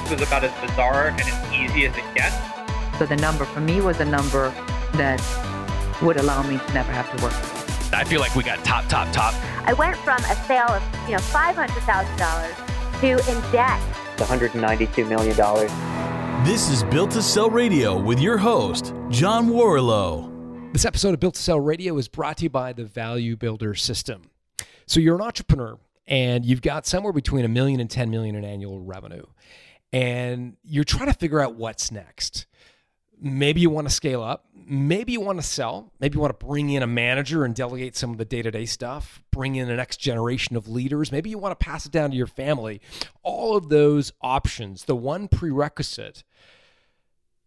this was about as bizarre and as easy as it gets. So the number for me was a number that would allow me to never have to work. I feel like we got top, top, top. I went from a sale of you know five hundred thousand dollars to in debt. One hundred and ninety-two million dollars. This is Built to Sell Radio with your host, John Warrillow. This episode of Built to Sell Radio is brought to you by the Value Builder System. So you're an entrepreneur and you've got somewhere between a million and 10 million in annual revenue, and you're trying to figure out what's next. Maybe you want to scale up. Maybe you want to sell. Maybe you want to bring in a manager and delegate some of the day to day stuff, bring in the next generation of leaders. Maybe you want to pass it down to your family. All of those options, the one prerequisite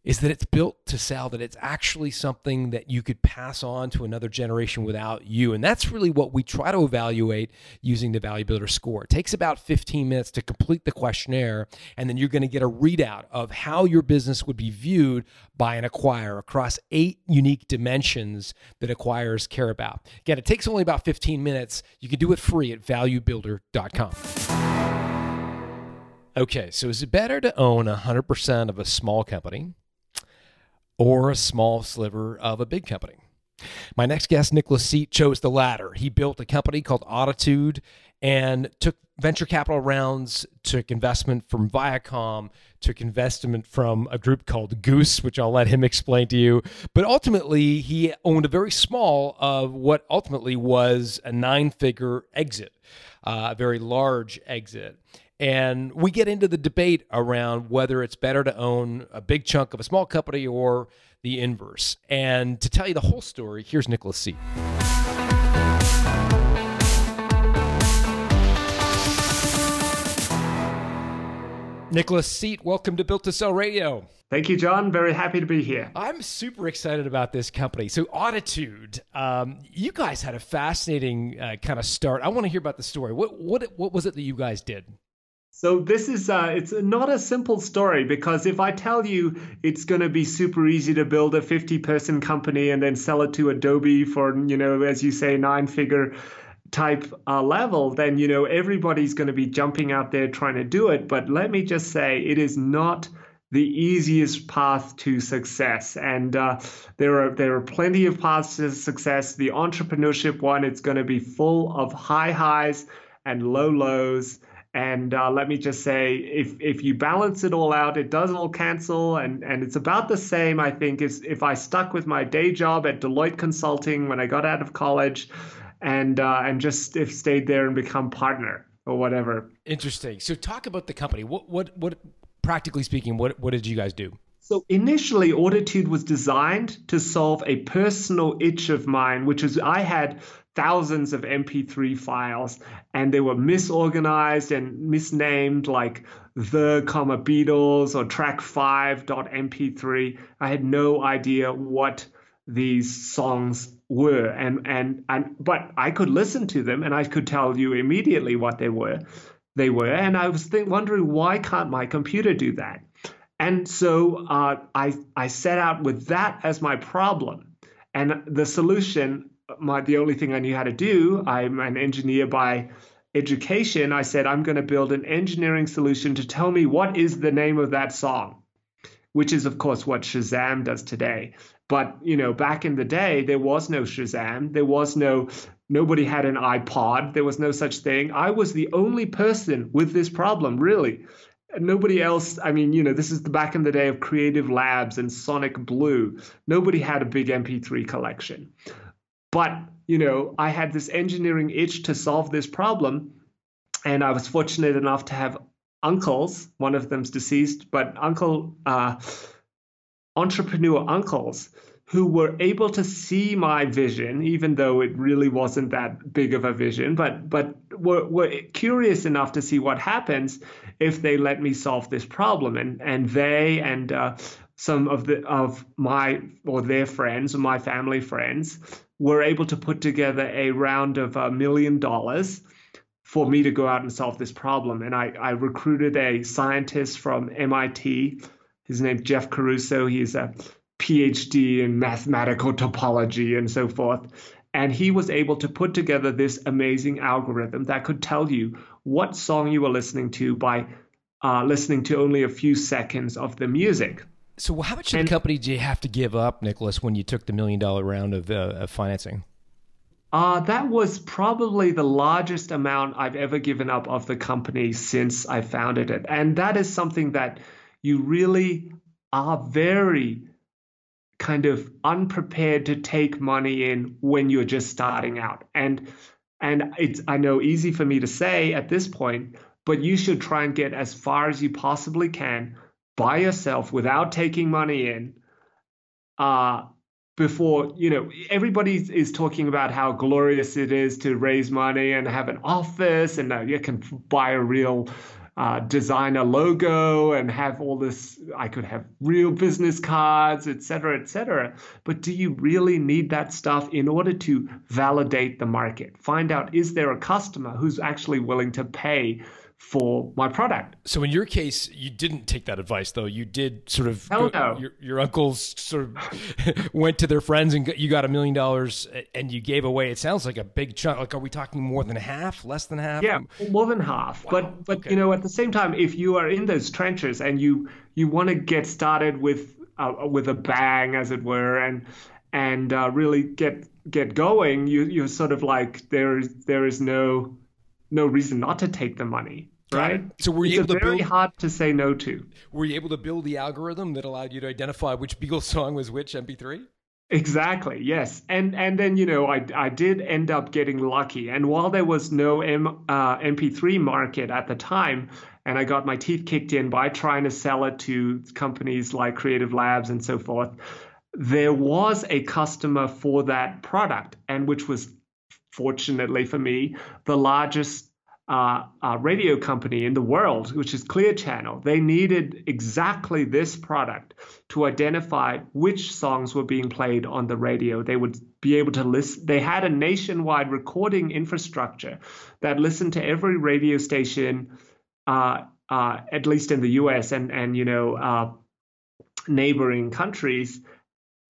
is that it's built to sell, that it's actually something that you could pass on to another generation without you. And that's really what we try to evaluate using the Value Builder score. It takes about 15 minutes to complete the questionnaire, and then you're going to get a readout of how your business would be viewed by an acquirer across eight unique dimensions that acquirers care about. Again, it takes only about 15 minutes. You can do it free at valuebuilder.com. Okay, so is it better to own 100% of a small company? Or a small sliver of a big company. My next guest, Nicholas Seet, chose the latter. He built a company called Auditude and took venture capital rounds, took investment from Viacom, took investment from a group called Goose, which I'll let him explain to you. But ultimately, he owned a very small of what ultimately was a nine figure exit, uh, a very large exit. And we get into the debate around whether it's better to own a big chunk of a small company or the inverse. And to tell you the whole story, here's Nicholas C. Nicholas Seet, welcome to Built to Sell Radio. Thank you, John. Very happy to be here. I'm super excited about this company. So, Auditude, um, you guys had a fascinating uh, kind of start. I want to hear about the story. What what what was it that you guys did? So this is uh, it's not a simple story because if I tell you it's going to be super easy to build a 50 person company and then sell it to Adobe for you know as you say nine figure type uh, level, then you know everybody's going to be jumping out there trying to do it. But let me just say it is not the easiest path to success. And uh, there are there are plenty of paths to success. The entrepreneurship one, it's going to be full of high highs and low lows. And uh, let me just say, if if you balance it all out, it does all cancel, and and it's about the same. I think as if I stuck with my day job at Deloitte Consulting when I got out of college, and uh, and just if stayed there and become partner or whatever. Interesting. So talk about the company. What what what practically speaking, what what did you guys do? So initially, Auditude was designed to solve a personal itch of mine, which is I had thousands of MP3 files and they were misorganized and misnamed like the comma Beatles or track 5.mp3. I had no idea what these songs were and and and but I could listen to them and I could tell you immediately what they were they were and I was think, wondering why can't my computer do that and so uh, I I set out with that as my problem and the solution my the only thing I knew how to do. I'm an engineer by education. I said I'm going to build an engineering solution to tell me what is the name of that song, which is of course what Shazam does today. But you know, back in the day, there was no Shazam. There was no nobody had an iPod. There was no such thing. I was the only person with this problem, really. Nobody else, I mean, you know, this is the back in the day of Creative Labs and Sonic Blue. Nobody had a big MP3 collection. But, you know, I had this engineering itch to solve this problem. And I was fortunate enough to have uncles, one of them's deceased, but uncle, uh, entrepreneur uncles who were able to see my vision, even though it really wasn't that big of a vision, but but were, were curious enough to see what happens if they let me solve this problem. And and they and uh, some of the of my or their friends or my family friends were able to put together a round of a million dollars for me to go out and solve this problem. And I, I recruited a scientist from MIT. His name's Jeff Caruso. He's a PhD in mathematical topology and so forth. And he was able to put together this amazing algorithm that could tell you what song you were listening to by uh, listening to only a few seconds of the music. So, how much of And- the company did you have to give up, Nicholas, when you took the million dollar round of, uh, of financing? Uh, that was probably the largest amount I've ever given up of the company since I founded it. And that is something that you really are very kind of unprepared to take money in when you're just starting out. And and it's I know easy for me to say at this point, but you should try and get as far as you possibly can by yourself without taking money in. Uh before you know everybody is talking about how glorious it is to raise money and have an office and uh, you can buy a real uh, designer logo and have all this i could have real business cards et cetera et cetera but do you really need that stuff in order to validate the market find out is there a customer who's actually willing to pay for my product So, in your case, you didn't take that advice, though. You did sort of. Hell go- no. your, your uncles sort of went to their friends and you got a million dollars and you gave away. It sounds like a big chunk. Like, are we talking more than half, less than half? Yeah, more than half. But but okay. you know, at the same time, if you are in those trenches and you you want to get started with uh, with a bang, as it were, and and uh, really get get going, you you're sort of like there is there is no no reason not to take the money, right? So were you it's able to very build- hard to say no to. Were you able to build the algorithm that allowed you to identify which Beatle song was which MP3? Exactly. Yes. And and then you know I I did end up getting lucky. And while there was no M, uh, MP3 market at the time, and I got my teeth kicked in by trying to sell it to companies like Creative Labs and so forth, there was a customer for that product, and which was fortunately for me the largest uh, uh, radio company in the world, which is Clear Channel. They needed exactly this product to identify which songs were being played on the radio. They would be able to listen. They had a nationwide recording infrastructure that listened to every radio station, uh, uh, at least in the U.S. and and you know uh, neighboring countries,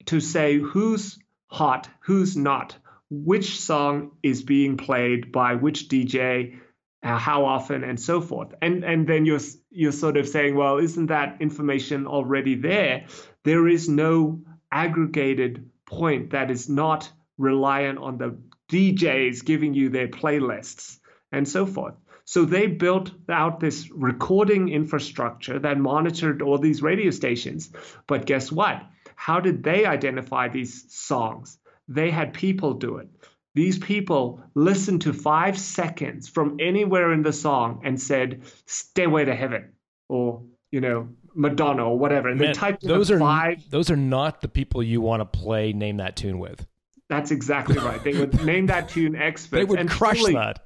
to say who's hot, who's not, which song is being played by which DJ uh, how often and so forth. And and then you're you're sort of saying well isn't that information already there? There is no aggregated point that is not reliant on the DJs giving you their playlists and so forth. So they built out this recording infrastructure that monitored all these radio stations. But guess what? How did they identify these songs they had people do it these people listened to five seconds from anywhere in the song and said, Stairway to Heaven, or, you know, Madonna, or whatever. And they typed those are five. those are not the people you want to play name that tune with. That's exactly right. They would name that tune experts. They would and crush that.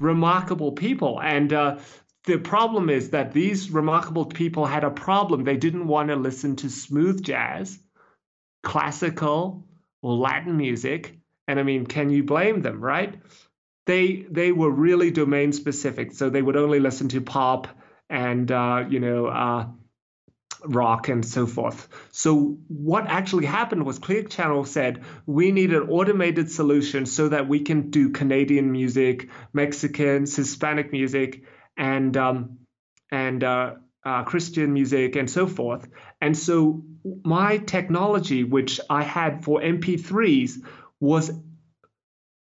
Remarkable people. And uh, the problem is that these remarkable people had a problem. They didn't want to listen to smooth jazz, classical, Latin music. And I mean, can you blame them, right? They they were really domain specific, so they would only listen to pop and uh, you know uh, rock and so forth. So what actually happened was Clear Channel said we need an automated solution so that we can do Canadian music, Mexican, Hispanic music, and um, and uh, uh, Christian music and so forth. And so my technology, which I had for MP3s, was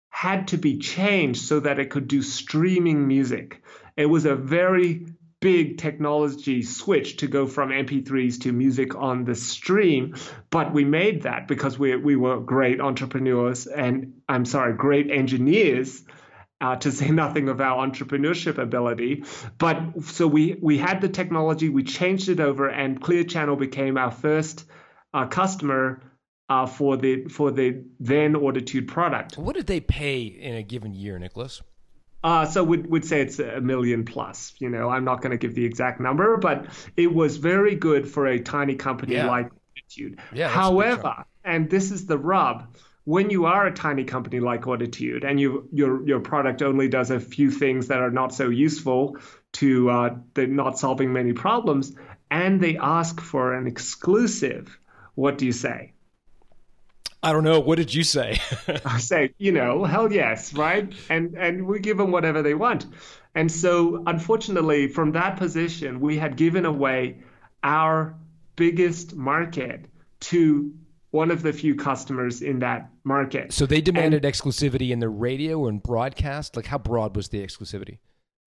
had to be changed so that it could do streaming music. It was a very big technology switch to go from MP3s to music on the stream, but we made that because we we were great entrepreneurs and I'm sorry, great engineers. Uh, to say nothing of our entrepreneurship ability, but so we we had the technology, we changed it over, and Clear Channel became our first uh, customer uh, for the for the then Auditude product. What did they pay in a given year, Nicholas? Uh, so we'd, we'd say it's a million plus. You know, I'm not going to give the exact number, but it was very good for a tiny company Yeah. like Auditude. Yeah, that's a big However, and this is the rub, when you are a tiny company like Auditude and you your your product only does a few things that are not so useful to uh, the not solving many problems, and they ask for an exclusive, what do you say? I don't know. What did you say? I say, you know, hell yes, right? And and we give them whatever they want. And so, unfortunately, from that position, we had given away our biggest market to one of the few customers in that market. So they demanded and, exclusivity in the radio and broadcast. Like, how broad was the exclusivity?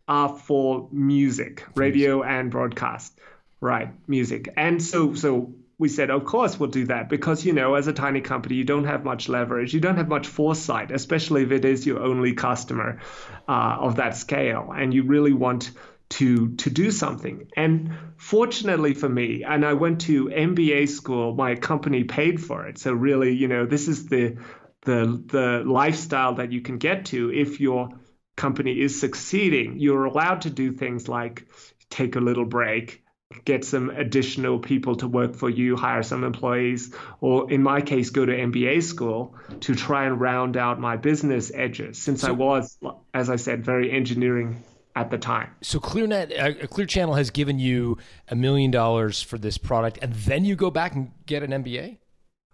Uh, for music, radio and broadcast, right? Music, and so so we said, of course, we'll do that because, you know, as a tiny company, you don't have much leverage. You don't have much foresight, especially if it is your only customer uh, of that scale. And you really want to to do something. And fortunately for me, and I went to MBA school, my company paid for it. So really, you know, this is the the the lifestyle that you can get to if your company is succeeding. You're allowed to do things like take a little break, get some additional people to work for you, hire some employees, or in my case, go to MBA school to try and round out my business edges since so, I was, as I said, very engineering at the time. So ClearNet, uh, Clear Channel has given you a million dollars for this product, and then you go back and get an MBA.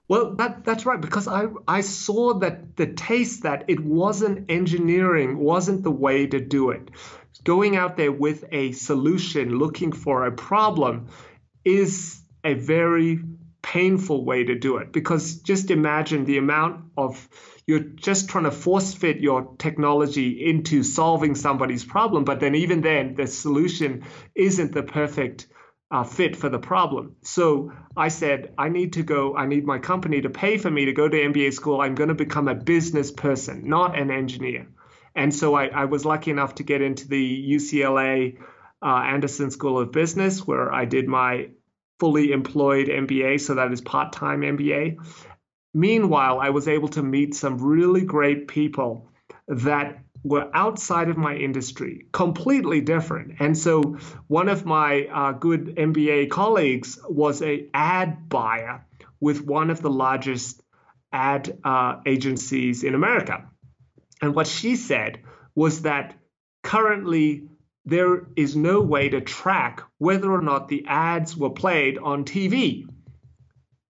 Well, that, that's right because I I saw that the taste that it wasn't engineering wasn't the way to do it. Going out there with a solution, looking for a problem, is a very painful way to do it because just imagine the amount of you're just trying to force fit your technology into solving somebody's problem but then even then the solution isn't the perfect uh, fit for the problem. So i said i need to go i need my company to pay for me to go to mba school. I'm going to become a business person not an engineer. And so i, I was lucky enough to get into the ucla uh, anderson school of business where i did my fully employed MBA, so that is part time MBA. Meanwhile, I was able to meet some really great people that were outside of my industry, completely different. And so, one of my uh, good MBA colleagues was a ad buyer with one of the largest ad uh, agencies in America. And what she said was that currently there is no way to track whether or not the ads were played on TV.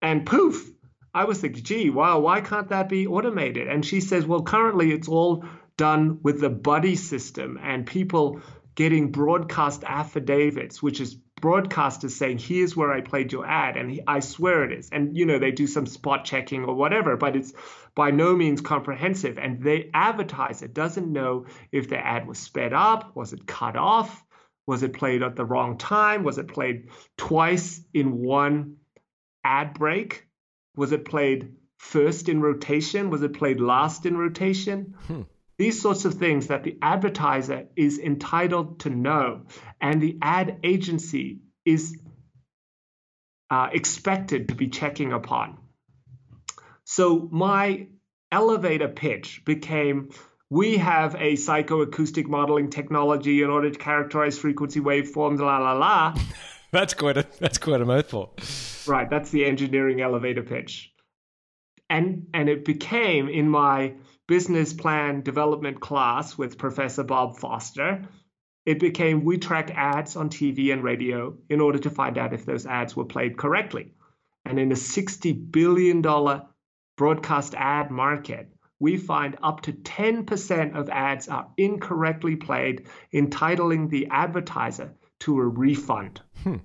And poof, I was thinking, gee, wow, why can't that be automated? And she says, well, currently it's all done with the buddy system and people getting broadcast affidavits, which is broadcasters saying, here's where I played your ad. And he, I swear it is. And, you know, they do some spot checking or whatever, but it's by no means comprehensive. And the advertiser doesn't know if the ad was sped up, was it cut off, was it played at the wrong time, was it played twice in one ad break, was it played first in rotation, was it played last in rotation? Hmm. These sorts of things that the advertiser is entitled to know, and the ad agency is uh, expected to be checking upon. So my elevator pitch became we have a psychoacoustic modeling technology in order to characterize frequency waveforms, la la la. that's quite a that's quite a mouthful. Right, that's the engineering elevator pitch. And and it became in my business plan development class with Professor Bob Foster, it became we track ads on TV and radio in order to find out if those ads were played correctly. And in a $60 billion broadcast ad market, we find up to 10% of ads are incorrectly played, entitling the advertiser to a refund. Hmm.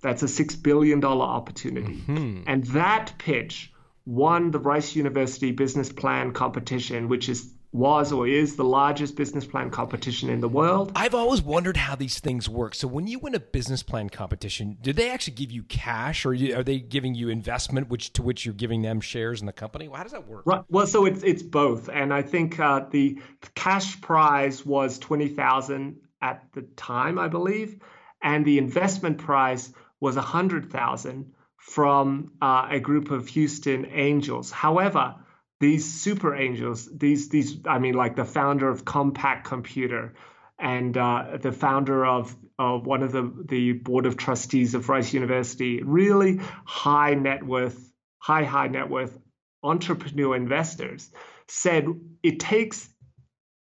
That's a $6 billion opportunity. Mm-hmm. And that pitch won the Rice University Business Plan competition, which is was or is the largest business plan competition in the world. I've always wondered how these things work. So when you win a business plan competition, do they actually give you cash, or are they giving you investment, which to which you're giving them shares in the company? Well, How does that work? Right. Well, so it's it's both, and I think uh, the cash prize was twenty thousand at the time, I believe, and the investment price was a hundred thousand from uh, a group of Houston Angels. However these super angels, these these I mean like the founder of Compaq Computer and uh, the founder of one of the the board of trustees of Rice University, really high net worth, high high net worth entrepreneur investors, said it takes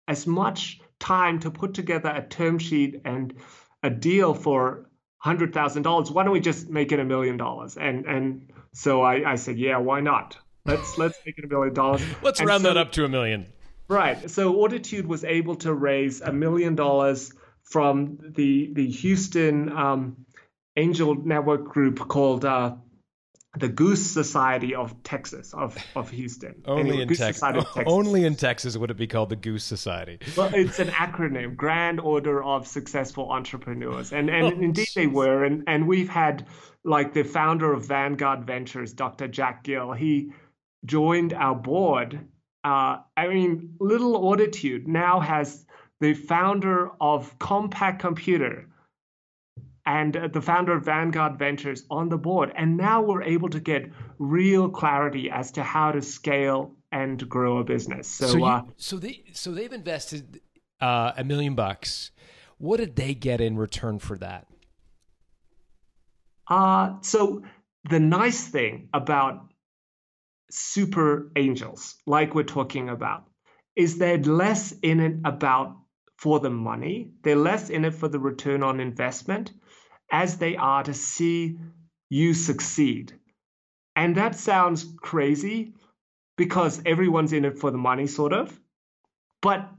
as much time to put together a term sheet and a deal for hundred thousand dollars. Why don't we just make it a million dollars? And and so I, I said, yeah, why not? Let's let's make it a million dollars. Let's And round so- that up to a million. Right. So Auditude was able to raise a million dollars from the the Houston um, angel network group called uh, the Goose Society of Texas of of Houston. Only Anyway, in Texas. Texas. Only in Texas would it be called the Goose Society. Well, it's an acronym, Grand Order of Successful Entrepreneurs, and and Oh, indeed they were, and and we've had like the founder of Vanguard Ventures, Dr. Jack Gill. He joined our board. Uh, I mean, Little Auditude now has the founder of Compaq Computer and uh, the founder of Vanguard Ventures on the board, and now we're able to get real clarity as to how to scale and grow a business. So. So, you, uh, so they so they've invested uh, a million bucks. What did they get in return for that? Uh, so the nice thing about super angels, like we're talking about, is they're less in it about for the money. They're less in it for the return on investment as they are to see you succeed. And that sounds crazy because everyone's in it for the money, sort of. But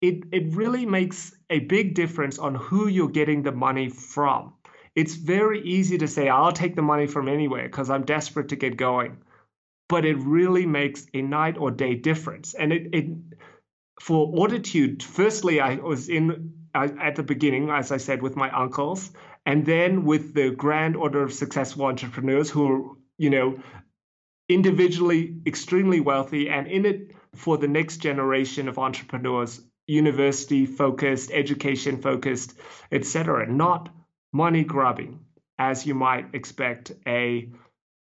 it, it really makes a big difference on who you're getting the money from it's very easy to say i'll take the money from anywhere because i'm desperate to get going but it really makes a night or day difference and it, it for auditude firstly i was in I, at the beginning as i said with my uncles and then with the grand order of successful entrepreneurs who are you know individually extremely wealthy and in it for the next generation of entrepreneurs university focused education focused etc not money grubbing as you might expect a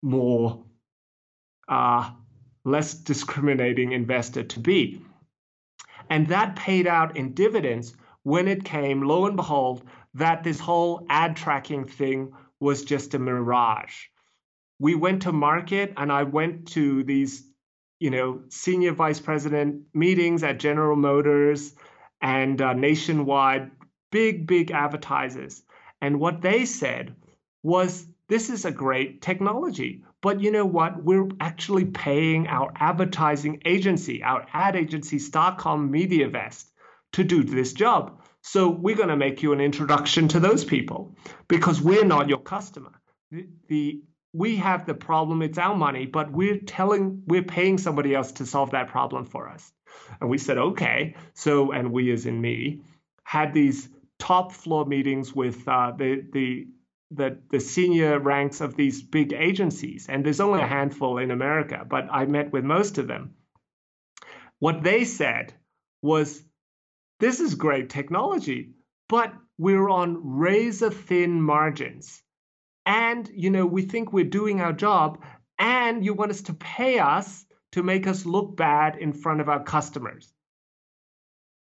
more uh, less discriminating investor to be. And that paid out in dividends when it came lo and behold that this whole ad tracking thing was just a mirage. We went to market and i went to these you know senior vice president meetings at general motors and uh, nationwide big big advertisers. And what they said was this is a great technology but you know what? We're actually paying our advertising agency our ad agency starcom mediavest to do this job so we're going to make you an introduction to those people because we're not your customer. The, the we have the problem it's our money but we're telling we're paying somebody else to solve that problem for us. And we said okay. So and we as in me had these top floor meetings with uh, the the the the senior ranks of these big agencies and there's only a handful in America but I met with most of them. What they said was this is great technology but we're on razor thin margins. And you know we think we're doing our job and you want us to pay us to make us look bad in front of our customers.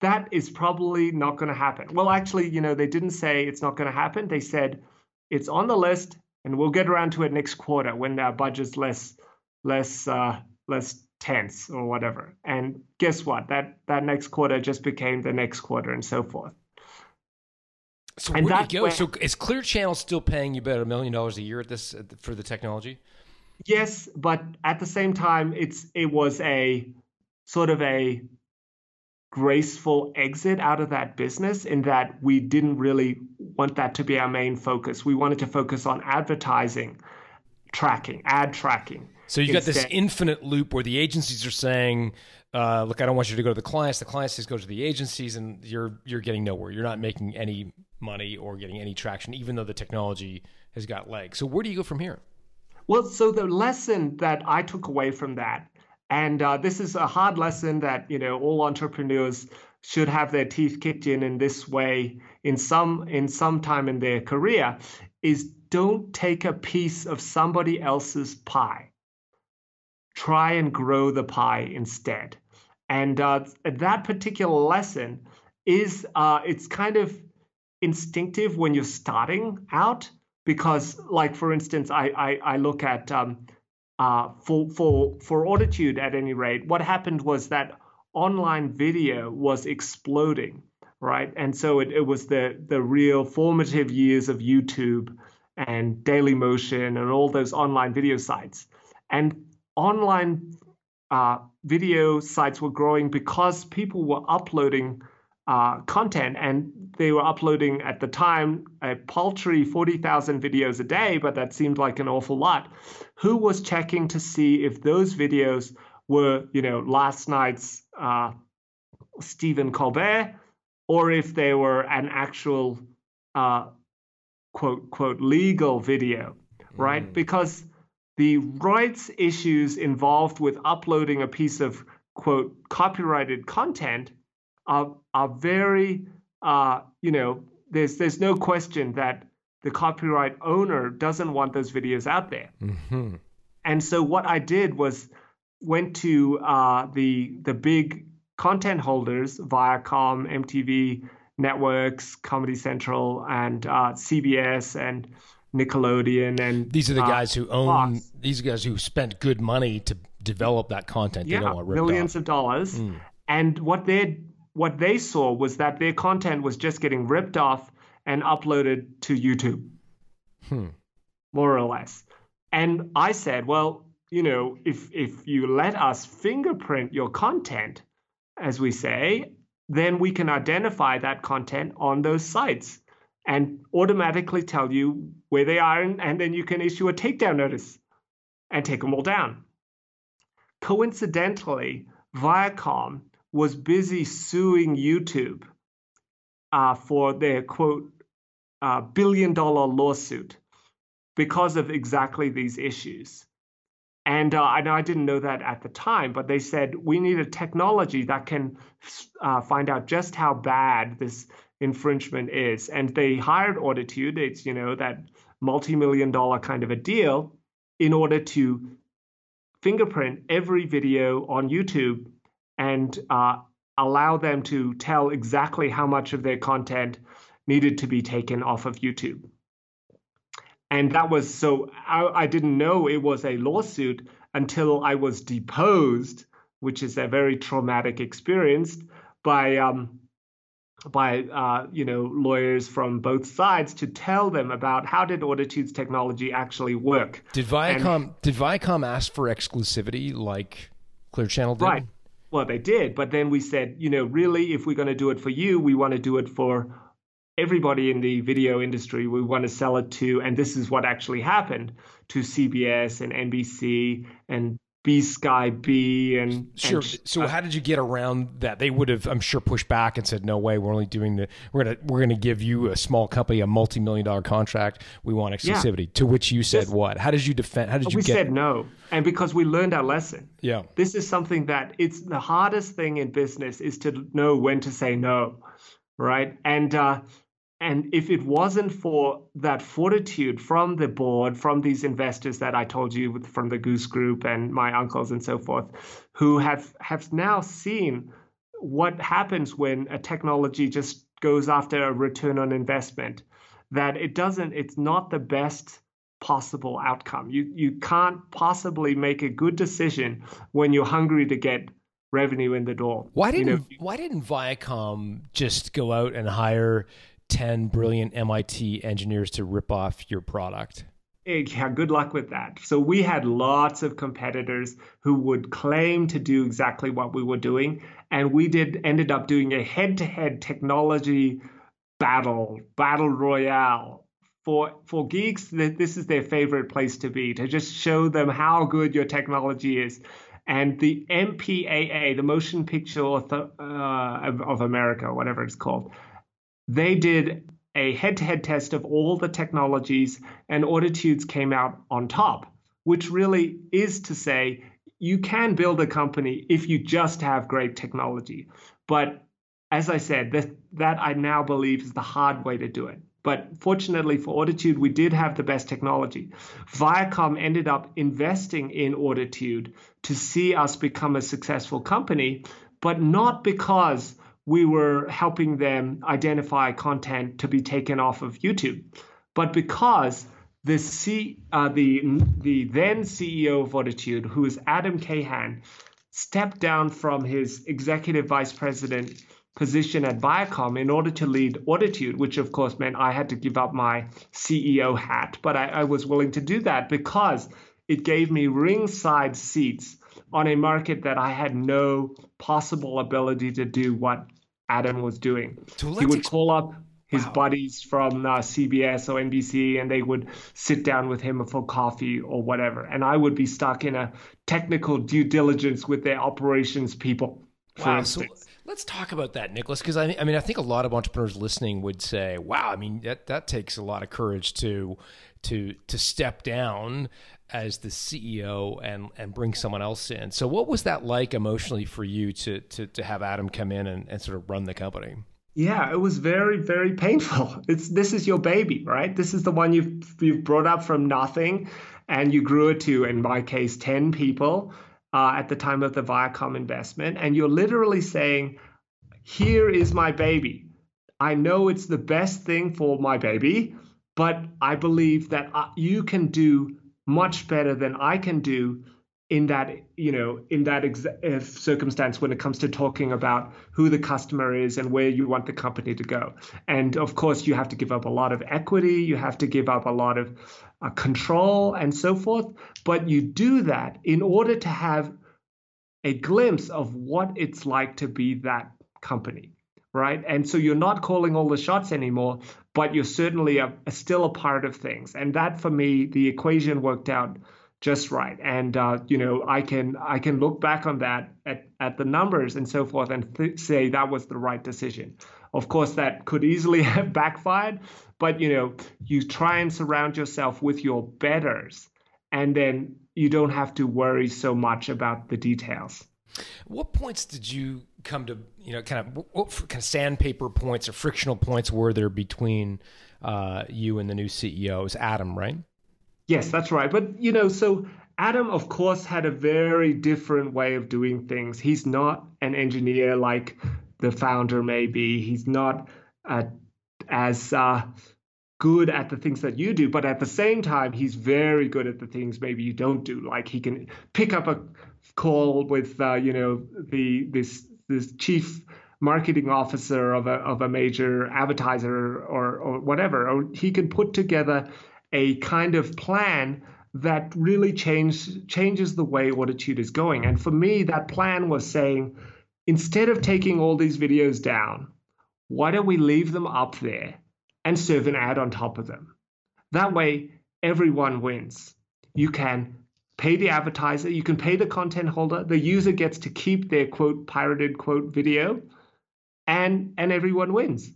That is probably not going to happen. Well actually you know they didn't say it's not going to happen. They said it's on the list and we'll get around to it next quarter when our budget's less less uh, less tense or whatever and guess what that that next quarter just became the next quarter and so forth So And where do you go? where- So is Clear Channel still paying you about a million dollars a year at this at the- for the technology? Yes, but at the same time, it's it was a sort of a graceful exit out of that business in that we didn't really want that to be our main focus. We wanted to focus on advertising, tracking, ad tracking. So you got this infinite loop where the agencies are saying, uh, "Look, I don't want you to go to the clients. The clients just go to the agencies, and you're you're getting nowhere. You're not making any money or getting any traction, even though the technology has got legs. So where do you go from here? Well, so the lesson that I took away from that, and uh, this is a hard lesson that you know all entrepreneurs should have their teeth kicked in in this way in some in some time in their career, is don't take a piece of somebody else's pie. Try and grow the pie instead. And uh, that particular lesson is uh, it's kind of instinctive when you're starting out because like for instance i i, I look at um, uh, for for for auditude at any rate what happened was that online video was exploding right and so it, it was the the real formative years of youtube and daily motion and all those online video sites and online uh, video sites were growing because people were uploading uh, content and they were uploading at the time a paltry 40,000 videos a day, but that seemed like an awful lot. Who was checking to see if those videos were, you know, last night's uh, Stephen Colbert or if they were an actual uh, quote, quote, legal video, right? Mm. Because the rights issues involved with uploading a piece of quote copyrighted content are are very uh, you know there's there's no question that the copyright owner doesn't want those videos out there Mm-hmm. and so what I did was went to uh, the the big content holders Viacom MTV networks Comedy Central and uh, CBS and Nickelodeon and These are the uh, guys who own. Fox. These guys who spent good money to develop that content. yeah, they don't want millions off. of dollars. Mm. And what they what they saw was that their content was just getting ripped off and uploaded to YouTube, Hmm. more or less. And I said, well, you know, if if you let us fingerprint your content, as we say, then we can identify that content on those sites and automatically tell you where they are, and, and then you can issue a takedown notice and take them all down. Coincidentally, Viacom was busy suing YouTube uh, for their quote uh, billion dollar lawsuit because of exactly these issues. And uh, I I didn't know that at the time, but they said we need a technology that can uh, find out just how bad this infringement is. And they hired Auditude. It's you know that multi-million dollar kind of a deal in order to fingerprint every video on YouTube and uh, allow them to tell exactly how much of their content needed to be taken off of YouTube. And that was so I, I didn't know it was a lawsuit until I was deposed, which is a very traumatic experience by um, by uh, you know lawyers from both sides to tell them about how did Auditude's technology actually work. Did Viacom did Viacom ask for exclusivity like Clear Channel did? Right. Well, they did, but then we said, you know, really, if we're going to do it for you, we want to do it for everybody in the video industry. We want to sell it to, and this is what actually happened to CBS and NBC and BSkyB and Sure. and- so uh, how did you get around that? They would have, I'm sure, pushed back and said, "No way, we're only doing the we're gonna we're gonna give you a small company a multi million dollar contract. We want Yeah. exclusivity." To which you said, This- "What? How did you defend? How did you we get?" said no, and because we learned our lesson. yeah. this is something that it's the hardest thing in business is to know when to say no right and uh and if it wasn't for that fortitude from the board from these investors that i told you with- from the goose group and my uncles and so forth who have have now seen what happens when a technology just goes after a return on investment that it doesn't it's not the best possible outcome. You you can't possibly make a good decision when you're hungry to get revenue in the door. Why didn't know, Why didn't Viacom just go out and hire ten brilliant MIT engineers to rip off your product? yeah, good luck with that. So we had lots of competitors who would claim to do exactly what we were doing, and we did ended up doing a head-to-head technology battle, battle royale. For for geeks, th- this is their favorite place to be to just show them how good your technology is. And the MPAA, the Motion Picture uh, of America, whatever it's called, they did a head-to-head test of all the technologies and auditudes came out on top which really is to say you can build a company if you just have great technology. But as i said that, that i now believe is the hard way to do it. But fortunately for auditude we did have the best technology. Viacom ended up investing in auditude to see us become a successful company but not because we were helping them identify content to be taken off of YouTube, but because the C, uh, the the then CEO of Auditude, who is Adam Cahan, stepped down from his executive vice president position at Viacom in order to lead Auditude, which of course meant I had to give up my CEO hat, but I, I was willing to do that because it gave me ringside seats on a market that I had no possible ability to do what Adam was doing. He would ex- call up his Wow. buddies from uh, CBS or NBC and they would sit down with him for coffee or whatever. And I would be stuck in a technical due diligence with their operations people. Wow. So let's talk about that, Nicholas, because I, I mean, I think a lot of entrepreneurs listening would say, "Wow, I mean, that that takes a lot of courage to to to step down as the CEO and and bring someone else in." So, what was that like emotionally for you to to to have Adam come in and, and sort of run the company? Yeah, it was very, very painful. It's this is your baby, right? This is the one you've you've brought up from nothing, and you grew it to, in my case, ten people uh, at the time of the Viacom investment, and you're literally saying, "Here is my baby. I know it's the best thing for my baby, but I believe that uh, you can do much better than I can do." in that you know in that ex- uh, circumstance when it comes to talking about who the customer is and where you want the company to go and of course you have to give up a lot of equity you have to give up a lot of uh, control and so forth but you do that in order to have a glimpse of what it's like to be that company right? And so you're not calling all the shots anymore but you're certainly a, a still a part of things. And that for me the equation worked out just right. And uh, you know i can i can look back on that at, at the numbers and so forth and th- say that was the right decision. Of course that could easily have backfired but you know you try and surround yourself with your betters and then you don't have to worry so much about the details What points did you come to, you know, kind of what, kind of sandpaper points or frictional points were there between uh, you and the new CEO? It was Adam, right? Yes, that's right. But you know, so Adam, of course, had a very different way of doing things. He's not an engineer like the founder may be. He's not uh, as uh, good at the things that you do, but at the same time, he's very good at the things maybe you don't do. Like he can pick up a call with, uh, you know, the this this chief marketing officer of a of a major advertiser or or whatever, or he can put together a kind of plan that really change, changes the way Auditude is going. And for me, that plan was saying, instead of taking all these videos down, why don't we leave them up there and serve an ad on top of them? That way, everyone wins. You can pay the advertiser, you can pay the content holder, the user gets to keep their quote pirated quote video, and and everyone wins.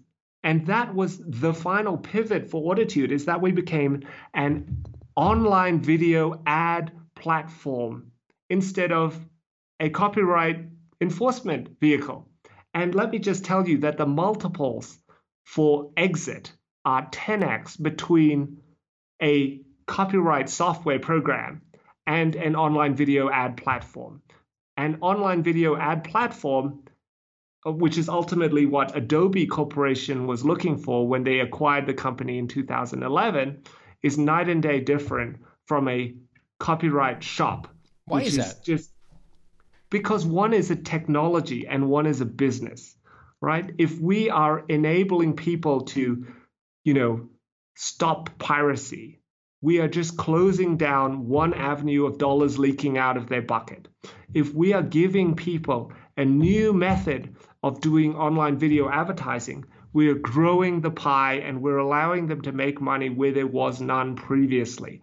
And that was the final pivot for Auditude is that we became an online video ad platform instead of a copyright enforcement vehicle. And let me just tell you that the multiples for exit are 10x between a copyright software program and an online video ad platform. An online video ad platform uh, which is ultimately what Adobe Corporation was looking for when they acquired the company in 2011, is night and day different from a copyright shop. Why which is that? Just because one is a technology and one is a business, right? If we are enabling people to, you know, stop piracy, we are just closing down one avenue of dollars leaking out of their bucket. If we are giving people a new method of doing online video advertising, we are growing the pie and we're allowing them to make money where there was none previously.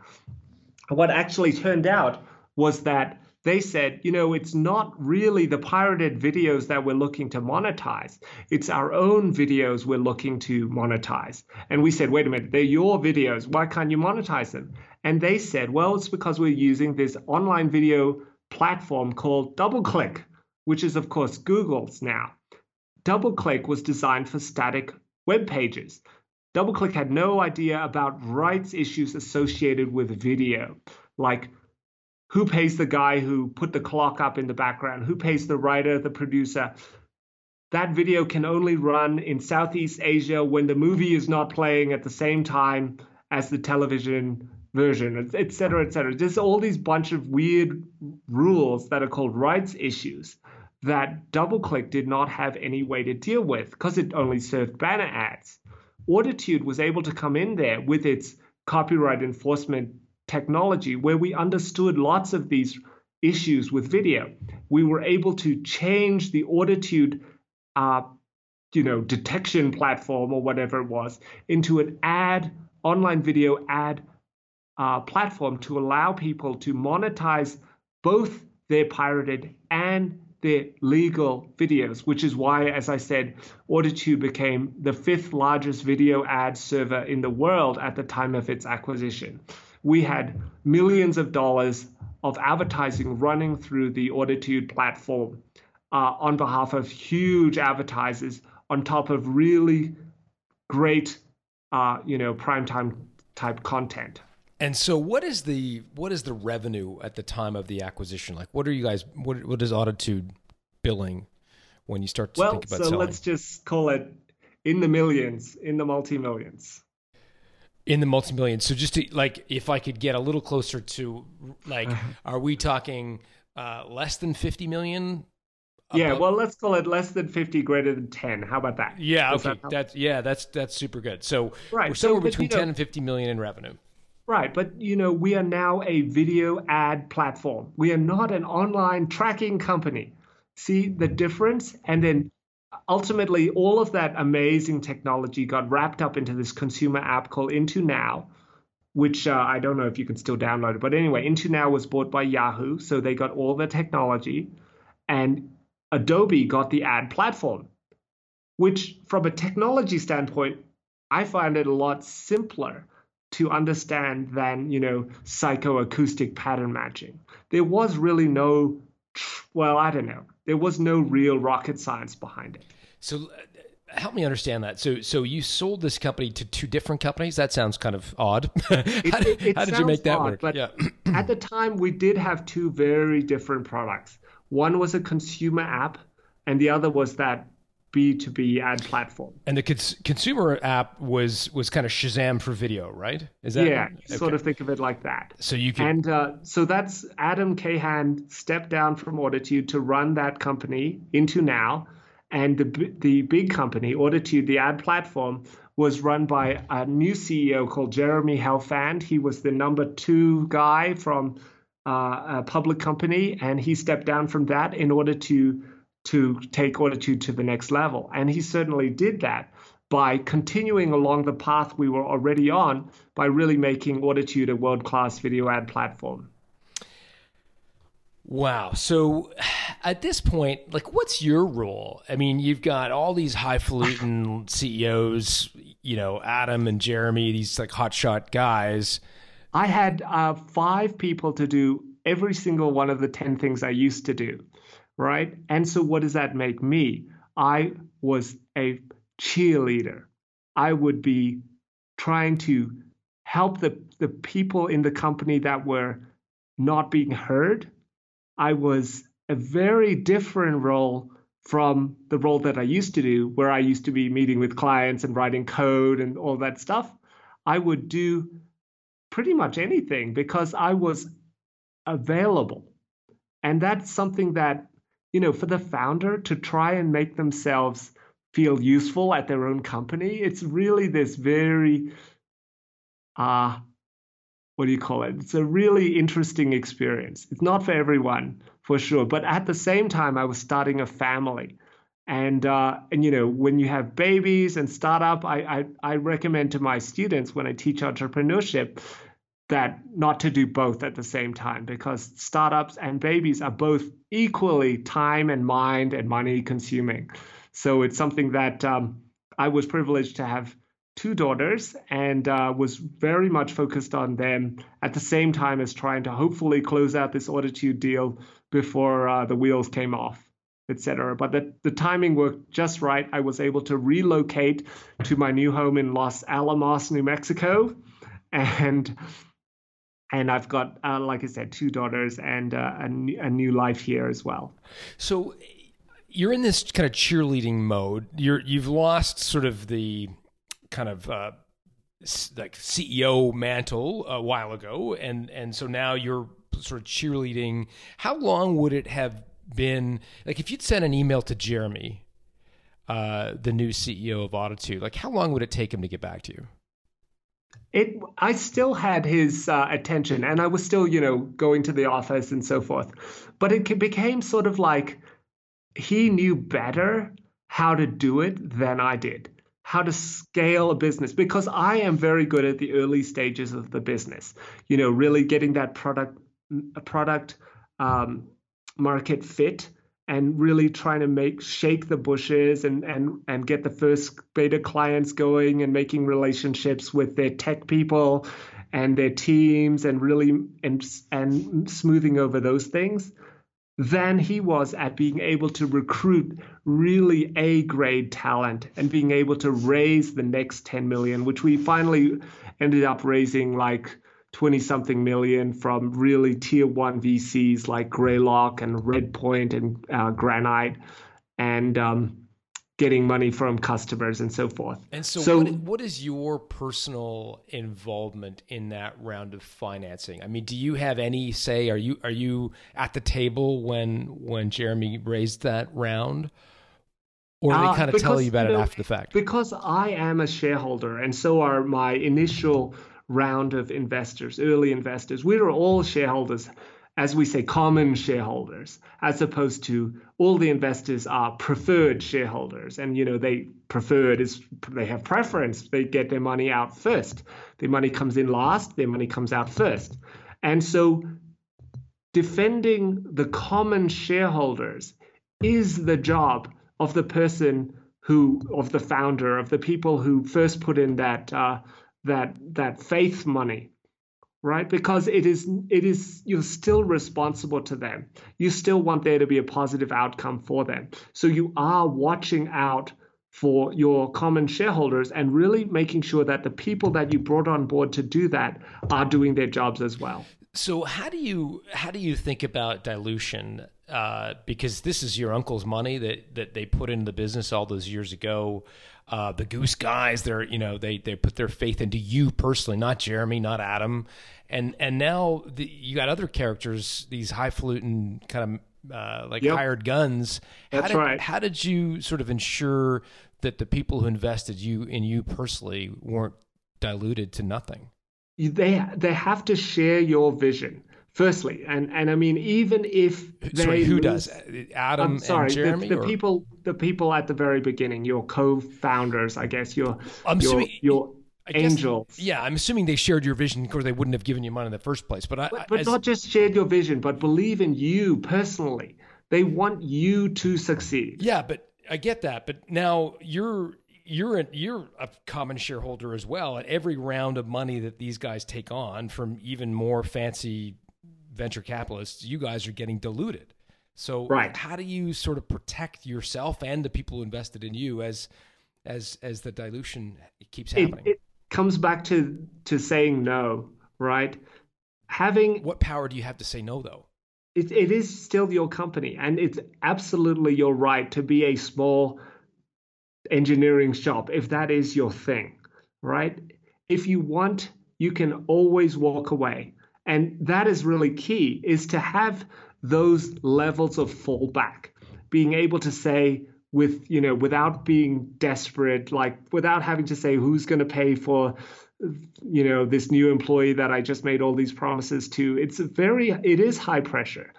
What actually turned out was that they said, you know, it's not really the pirated videos that we're looking to monetize. It's our own videos we're looking to monetize. And we said, wait a minute, they're your videos. Why can't you monetize them? And they said, well, it's because we're using this online video platform called DoubleClick, which is, of course, Google's now. DoubleClick was designed for static web pages. DoubleClick had no idea about rights issues associated with video, like who pays the guy who put the clock up in the background, who pays the writer, the producer. That video can only run in Southeast Asia when the movie is not playing at the same time as the television version, et cetera, et cetera. There's all these bunch of weird rules that are called rights issues that DoubleClick did not have any way to deal with because it only served banner ads. Auditude was able to come in there with its copyright enforcement technology where we understood lots of these issues with video. We were able to change the Auditude, uh, you know, detection platform or whatever it was into an ad online video ad uh, platform to allow people to monetize both their pirated and their legal videos, which is why, as I said, Auditude became the fifth largest video ad server in the world at the time of its acquisition. We had millions of dollars of advertising running through the Auditude platform uh, on behalf of huge advertisers, on top of really great, uh, you know, primetime type content. And so, what is the what is the revenue at the time of the acquisition? Like, what are you guys? What what is Auditude billing when you start to well, think about so selling? let's just call it in the millions, in the multi millions. In the multi millions. So, just to like, if I could get a little closer to, like, Uh-huh. are we talking uh, less than fifty million? Yeah, Above- well, let's call it less than 50, greater than 10. How about that? yeah, Does okay, that that's yeah, that's that's super good. So, Right, we're so, somewhere but, between you know- ten and fifty million in revenue. Right, but you know, we are now a video ad platform. We are not an online tracking company. See the difference? And then ultimately, all of that amazing technology got wrapped up into this consumer app called Into Now, which uh, I don't know if you can still download it. But anyway, Into Now was bought by Yahoo, so they got all the technology, and Adobe got the ad platform, which, from a technology standpoint, I find it a lot simpler to understand than you know psychoacoustic pattern matching. There was really no, well, I don't know. There was no real rocket science behind it. So, uh, help me understand that. So, so you sold this company to two different companies. That sounds kind of odd. how did, it- it how did you make that odd, work? but- yeah. At the time, we did have two very different products. One was a consumer app, and the other was that B2B ad platform. And the cons- consumer app was was kind of Shazam for video, right? Is that yeah, sort of think of it like that. So you can And uh, so that's Adam Cahan stepped down from Auditude to run that company into now. And the, the big company, Auditude, the ad platform, was run by a new CEO called Jeremy Helfand. He was the number two guy from uh, a public company, and he stepped down from that in order to to take Auditude to the next level. And he certainly did that by continuing along the path we were already on by really making Auditude a world class video ad platform. Wow. So at this point, like, what's your role? I mean, you've got all these highfalutin CEOs, you know, Adam and Jeremy, these like hotshot guys. I had uh, five people to do every single one of the 10 things I used to do, right? And so, what does that make me? I was a cheerleader. I would be trying to help the, the people in the company that were not being heard. I was a very different role from the role that I used to do, where I used to be meeting with clients and writing code and all that stuff. I would do pretty much anything because I was available. And that's something that, you know, for the founder to try and make themselves feel useful at their own company, it's really this very, uh, what do you call it? It's a really interesting experience. It's not for everyone, for sure. But at the same time, I was starting a family. And uh, and you know when you have babies and startup, I, I I recommend to my students when I teach entrepreneurship that not to do both at the same time because startups and babies are both equally time and mind and money consuming. So it's something that um, I was privileged to have two daughters and uh, was very much focused on them at the same time as trying to hopefully close out this Auditude deal before uh, the wheels came off, etc. But the, the timing worked just right. I was able to relocate to my new home in Los Alamos, New Mexico, and and I've got, uh, like I said, two daughters and uh, a, new, a new life here as well. So you're in this kind of cheerleading mode. You're you've lost sort of the kind of uh, like CEO mantle a while ago, and and so now you're sort of cheerleading. How long would it have been? Like if you'd sent an email to Jeremy, uh, the new CEO of Auditude, like how long would it take him to get back to you? It I still had his uh, attention, and I was still, you know, going to the office and so forth. But it became sort of like he knew better how to do it than I did, how to scale a business, because I am very good at the early stages of the business. You know, really getting that product product um, market fit and really trying to make shake the bushes and and and get the first beta clients going and making relationships with their tech people and their teams and really and and smoothing over those things than he was at being able to recruit really A grade talent and being able to raise the next 10 million, which we finally ended up raising like 20 something million from really tier one VCs like Greylock and Redpoint and uh, Granite and um, getting money from customers and so forth. And so, so what, what is your personal involvement in that round of financing? I mean, do you have any say? Are you are you at the table when when Jeremy raised that round? Or they uh, kind of tell you about you know, it after the fact? Because I am a shareholder, and so are my initial round of investors, early investors. We are all shareholders, as we say, common shareholders, as opposed to all the investors are preferred shareholders. And, you know, they preferred is they have preference. They get their money out first. Their money comes in last, their money comes out first. And so defending the common shareholders is the job of the person who, of the founder, of the people who first put in that uh, that that faith money right? Because it is it is you're still responsible to them. You still want there to be a positive outcome for them. So you are watching out for your common shareholders and really making sure that the people that you brought on board to do that are doing their jobs as well. So how do you how do you think about dilution? Uh, because this is your uncle's money that that they put into the business all those years ago uh, the Goose guys. They're you know they they put their faith into you personally, not Jeremy, not Adam, and and now the, you got other characters, these highfalutin kind of uh, like yep. hired guns. That's how did, right. How did you sort of ensure that the people who invested you in you personally weren't diluted to nothing? They they have to share your vision firstly and and i mean even if they sorry, who lose, does? Adam I'm sorry, and jeremy the, the people the people at the very beginning your co-founders i guess your I'm your, your angels. Yeah i'm assuming they shared your vision because they wouldn't have given you money in the first place but I, but, but as, not just shared your vision but believe in you personally. They want you to succeed. Yeah but i get that but now you're you're a, you're a common shareholder as well at every round of money that these guys take on from even more fancy venture capitalists, you guys are getting diluted. So right. how do you sort of protect yourself and the people who invested in you as as as the dilution keeps happening? It, it comes back to to saying no, right? Having what power do you have to say no though? It, it is still your company, and it's absolutely your right to be a small engineering shop if that is your thing, right? If you want, you can always walk away and that is really key is to have those levels of fallback. Being able to say with you know without being desperate like without having to say who's going to pay for you know this new employee that i just made all these promises to it's very it is high pressure.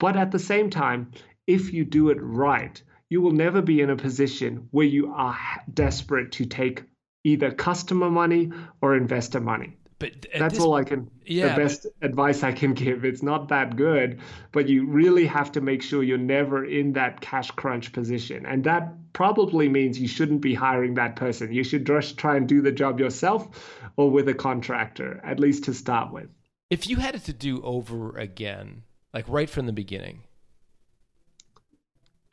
But at the same time if you do it right you will never be in a position where you are desperate to take either customer money or investor money but that's all I can. Yeah, the best but, advice I can give. It's not that good, but you really have to make sure you're never in that cash crunch position, and that probably means you shouldn't be hiring that person. You should just try and do the job yourself, or with a contractor, at least to start with. If you had it to do over again, like right from the beginning,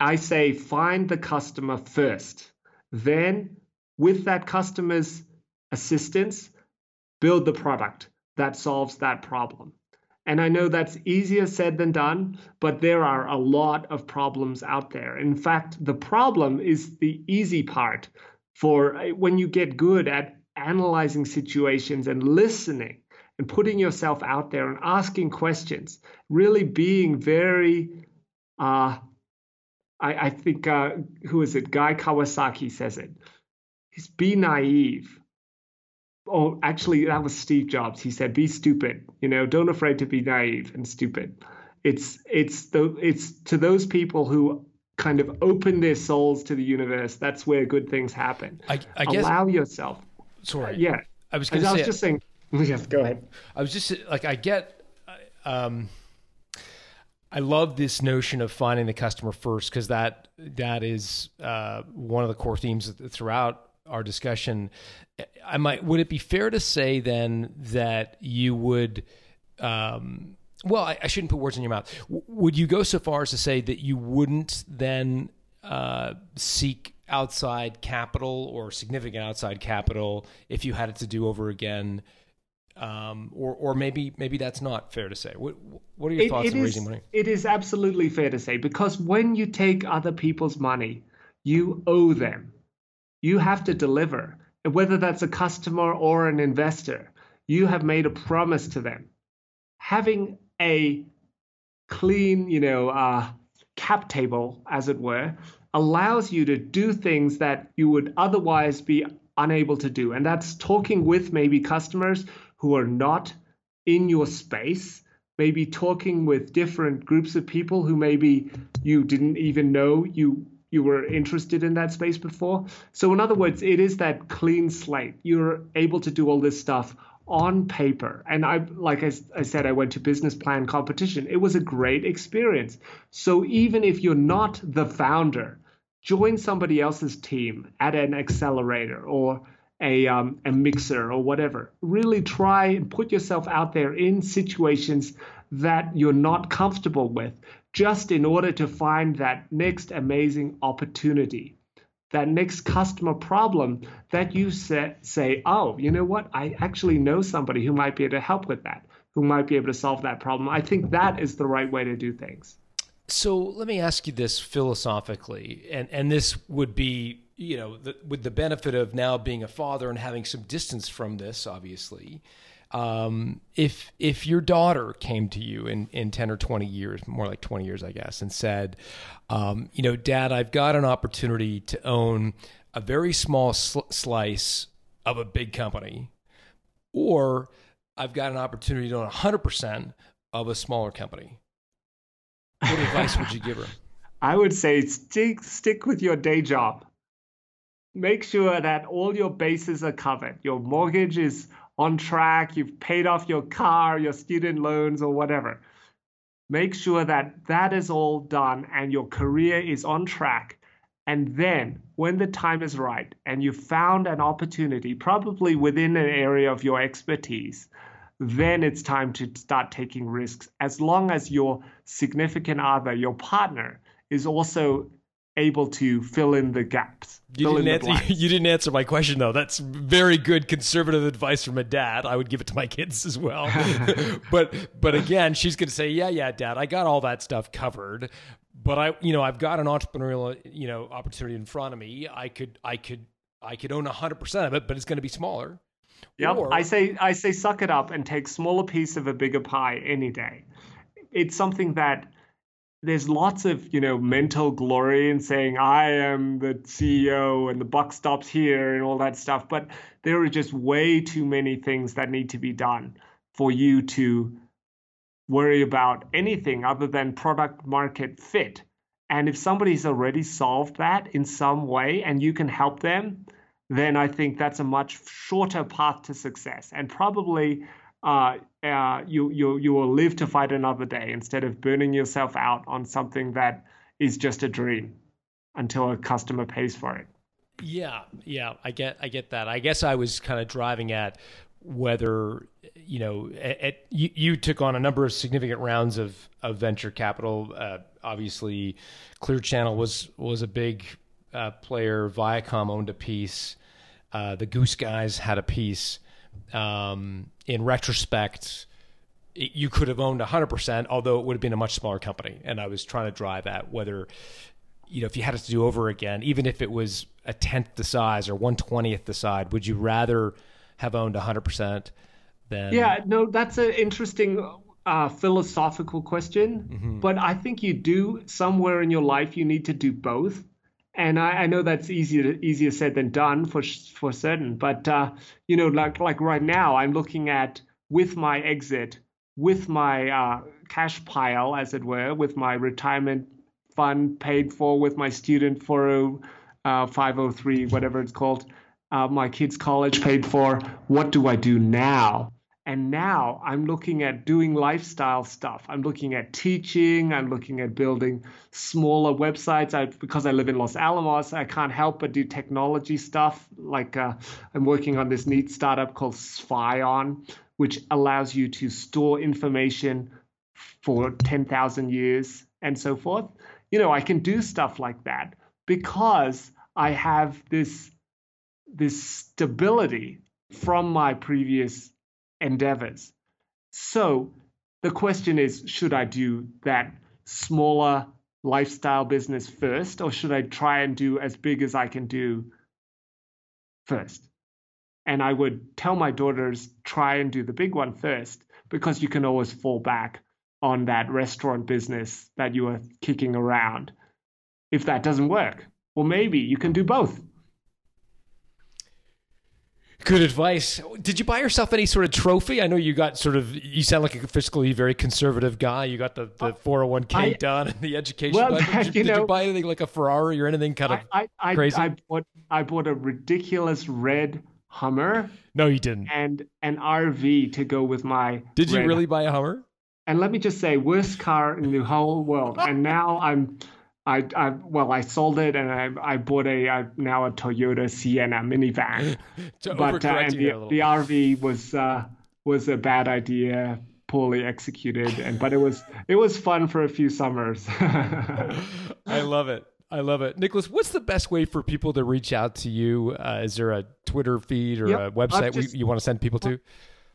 I say find the customer first. Then, with that customer's assistance, build the product that solves that problem. And I know that's easier said than done, but there are a lot of problems out there. In fact, the problem is the easy part for uh, when you get good at analyzing situations and listening and putting yourself out there and asking questions, really being very, uh, I, I think, uh, who is it? Guy Kawasaki says it. He's be naive oh, actually, that was Steve Jobs. He said, "Be stupid. You know, don't afraid to be naive and stupid." It's it's the it's to those people who kind of open their souls to the universe. That's where good things happen. I, I guess. Allow yourself. Sorry. Yeah. I was I, going to I say. was just saying. Yes, go ahead. I was just like, I get. Um, I love this notion of finding the customer first because that that is uh, one of the core themes throughout our discussion. I might would it be fair to say then that you would um, well I, I, shouldn't put words in your mouth. W- would you go so far as to say that you wouldn't then uh, seek outside capital or significant outside capital if you had it to do over again? Um, or, or maybe maybe that's not fair to say. What, what are your it, thoughts it on is, raising money? It is absolutely fair to say because when you take other people's money, you owe them. You have to deliver, whether that's a customer or an investor. You have made a promise to them. Having a clean, you know, uh, cap table, as it were, allows you to do things that you would otherwise be unable to do. And that's talking with maybe customers who are not in your space, maybe talking with different groups of people who maybe you didn't even know you you were interested in that space before. So in other words, it is that clean slate. You're able to do all this stuff on paper. And I like I, I said I went to business plan competition. It was a great experience. So even if you're not the founder, join somebody else's team at an accelerator or a, um, a mixer or whatever. Really try and put yourself out there in situations that you're not comfortable with, just in order to find that next amazing opportunity, that next customer problem that you say, say, oh, you know what? I actually know somebody who might be able to help with that, who might be able to solve that problem. I think that is the right way to do things. So let me ask you this philosophically, and and this would be you know the, with the benefit of now being a father and having some distance from this, obviously. Um, if if your daughter came to you in, in 10 or 20 years more like 20 years i guess and said um, you know dad i've got an opportunity to own a very small sl- slice of a big company or i've got an opportunity to own 100% of a smaller company what advice would you give her? I would say stick stick with your day job. Make sure that all your bases are covered. Your mortgage is on track. You've paid off your car, your student loans, or whatever. Make sure that that is all done and your career is on track. And then, when the time is right and you found an opportunity, probably within an area of your expertise, then it's time to start taking risks as long as your significant other, your partner, is also able to fill in the gaps. You didn't, answer, you didn't answer my question though. That's very good conservative advice from a dad. I would give it to my kids as well. but but again, she's going to say, "Yeah, yeah, dad, I got all that stuff covered." But I, you know, I've got an entrepreneurial, you know, opportunity in front of me. I could I could I could own 100% of it, but it's going to be smaller. Yep. Or, I say I say suck it up and take smaller piece of a bigger pie any day. It's something that there's lots of you know mental glory in saying I am the CEO and the buck stops here and all that stuff, but there are just way too many things that need to be done for you to worry about anything other than product market fit. And if somebody's already solved that in some way and you can help them, then I think that's a much shorter path to success. And probably uh, uh, you, you, you will live to fight another day instead of burning yourself out on something that is just a dream until a customer pays for it. Yeah, yeah, I get, I get that. I guess I was kind of driving at whether you know, at, at, you, you, took on a number of significant rounds of, of venture capital. Uh, obviously, Clear Channel was was a big uh, player. Viacom owned a piece. Uh, the Goose Guys had a piece. Um, in retrospect, it, you could have owned 100%, although it would have been a much smaller company. And I was trying to drive at whether, you know, if you had it to do over again, even if it was a tenth the size or 120th the size, would you rather have owned 100% than. Yeah, no, that's an interesting uh, philosophical question. Mm-hmm. But I think you do, somewhere in your life, you need to do both. And I, I, know that's easier easier said than done for for certain. But uh, you know, like like right now, I'm looking at with my exit, with my uh, cash pile, as it were, with my retirement fund paid for, with my student 40, uh, 503, whatever it's called, uh, my kids' college paid for. What do I do now? And now I'm looking at doing lifestyle stuff. I'm looking at teaching. I'm looking at building smaller websites. I, because I live in Los Alamos, I can't help but do technology stuff. Like uh, I'm working on this neat startup called Sphion, which allows you to store information for 10,000 years and so forth. You know, I can do stuff like that because I have this this stability from my previous endeavors. So the question is should I do that smaller lifestyle business first, or should I try and do as big as I can do first? And I would tell my daughters, try and do the big one first, because you can always fall back on that restaurant business that you are kicking around if that doesn't work. Or maybe you can do both. Good advice. Did you buy yourself any sort of trophy? I know you got sort of. You sound like a fiscally very conservative guy. You got the the four hundred oh one k done and the education. Well, did, you, you did you buy anything like a Ferrari or anything kind of I, I, crazy? I, I bought I bought a ridiculous red Hummer. No, you didn't. And an RV to go with my. Did you really buy a Hummer? And let me just say, worst car in the whole world. And now I'm I, I well, I sold it and I, I bought a, a now a Toyota Sienna minivan. but uh, and the, the RV was uh, was a bad idea, poorly executed, and but it was it was fun for a few summers. I love it. I love it, Nicholas. What's the best way for people to reach out to you? Uh, is there a Twitter feed or yep, a website just, you want to send people to?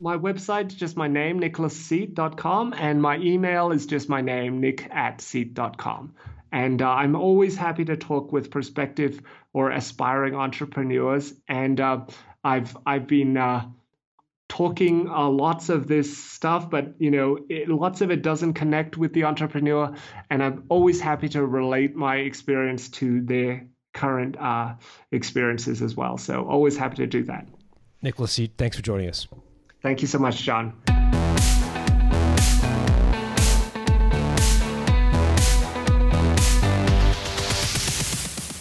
My website is just my name, nicholasseet.com, and my email is just my name, nick at seet.com. And uh, I'm always happy to talk with prospective or aspiring entrepreneurs. And uh, I've I've been uh, talking uh, lots of this stuff, but you know, it, lots of it doesn't connect with the entrepreneur. And I'm always happy to relate my experience to their current uh, experiences as well. So always happy to do that. Nicholas thanks for joining us. Thank you so much, John.